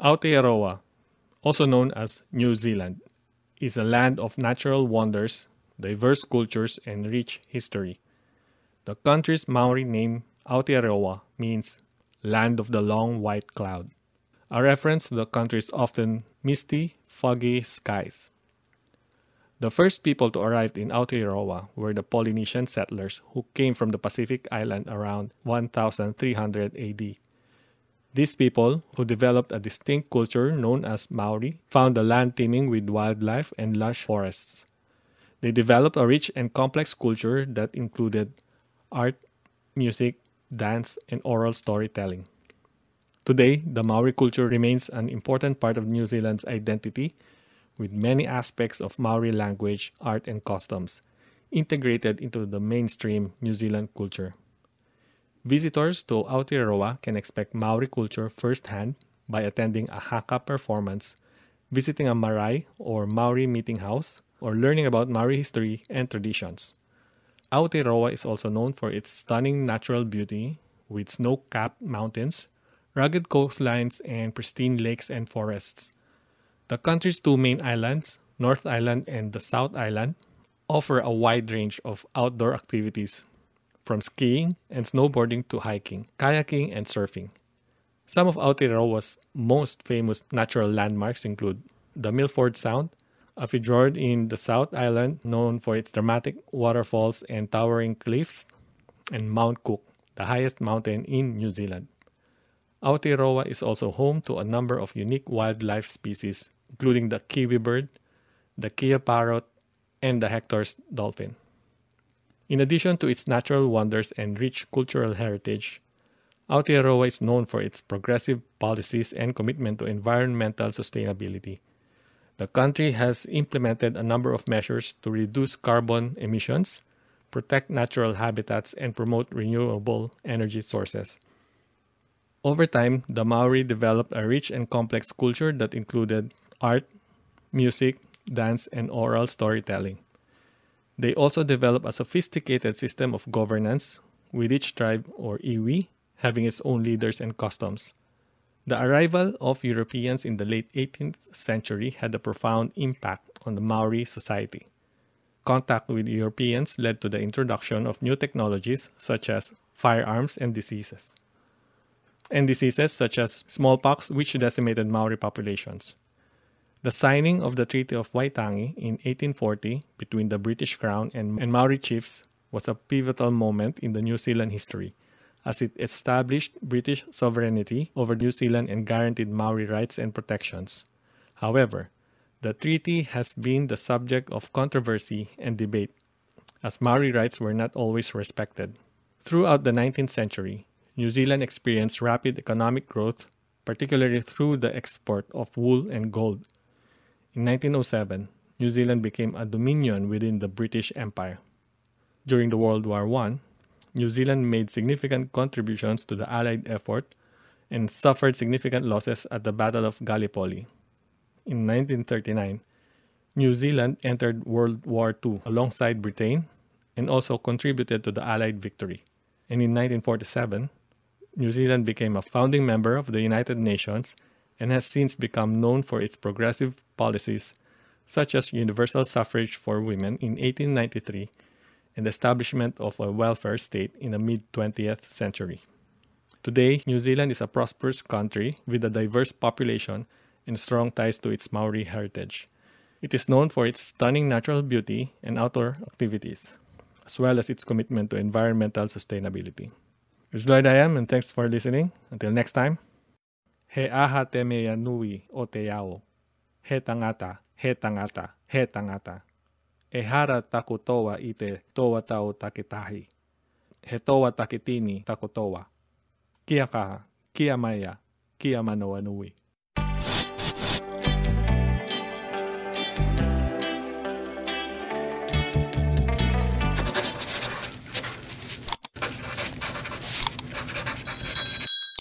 Aotearoa, also known as New Zealand, is a land of natural wonders, diverse cultures, and rich history. The country's Maori name, Aotearoa, means land of the long white cloud, a reference to the country's often misty, foggy skies. The first people to arrive in Aotearoa were the Polynesian settlers who came from the Pacific island around 1300 AD. These people, who developed a distinct culture known as Maori, found the land teeming with wildlife and lush forests. They developed a rich and complex culture that included art, music, dance, and oral storytelling. Today, the Maori culture remains an important part of New Zealand's identity, with many aspects of Maori language, art, and customs integrated into the mainstream New Zealand culture. Visitors to Aotearoa can expect Maori culture firsthand by attending a haka performance, visiting a marae or Maori meeting house, or learning about Maori history and traditions. Aotearoa is also known for its stunning natural beauty with snow-capped mountains, rugged coastlines, and pristine lakes and forests. The country's two main islands, North Island and the South Island, offer a wide range of outdoor activities, from skiing and snowboarding to hiking, kayaking, and surfing. Some of Aotearoa's most famous natural landmarks include the Milford Sound, a fjord in the South Island known for its dramatic waterfalls and towering cliffs, and Mount Cook, the highest mountain in New Zealand. Aotearoa is also home to a number of unique wildlife species, including the kiwi bird, the kea parrot, and the Hector's dolphin. In addition to its natural wonders and rich cultural heritage, Aotearoa is known for its progressive policies and commitment to environmental sustainability. The country has implemented a number of measures to reduce carbon emissions, protect natural habitats, and promote renewable energy sources. Over time, the Maori developed a rich and complex culture that included art, music, dance, and oral storytelling. They also developed a sophisticated system of governance, with each tribe, or iwi, having its own leaders and customs. The arrival of Europeans in the late 18th century had a profound impact on the Maori society. Contact with Europeans led to the introduction of new technologies such as firearms and diseases. And diseases such as smallpox, which decimated Maori populations. The signing of the Treaty of Waitangi in 1840 between the British Crown and, and Maori chiefs was a pivotal moment in the New Zealand history as it established British sovereignty over New Zealand and guaranteed Maori rights and protections. However, the treaty has been the subject of controversy and debate, as Maori rights were not always respected. Throughout the 19th century, New Zealand experienced rapid economic growth, particularly through the export of wool and gold. In 1907, New Zealand became a dominion within the British Empire. During the World War I, New Zealand made significant contributions to the Allied effort and suffered significant losses at the Battle of Gallipoli. In 1939, New Zealand entered World War II alongside Britain and also contributed to the Allied victory. And in 1947, New Zealand became a founding member of the United Nations and has since become known for its progressive policies, such as universal suffrage for women in 1893 and the establishment of a welfare state in the mid 20th century. Today, New Zealand is a prosperous country with a diverse population and strong ties to its Maori heritage. It is known for its stunning natural beauty and outdoor activities, as well as its commitment to environmental sustainability. It's Lloyd I am, and thanks for listening. Until next time. He aha te mea nui o te ao. He tangata, he tangata, he tangata. e hara tako toa i te toa tau taketahi. He toa taketini tako toa. Kia kaha, kia maia, kia manoa nui.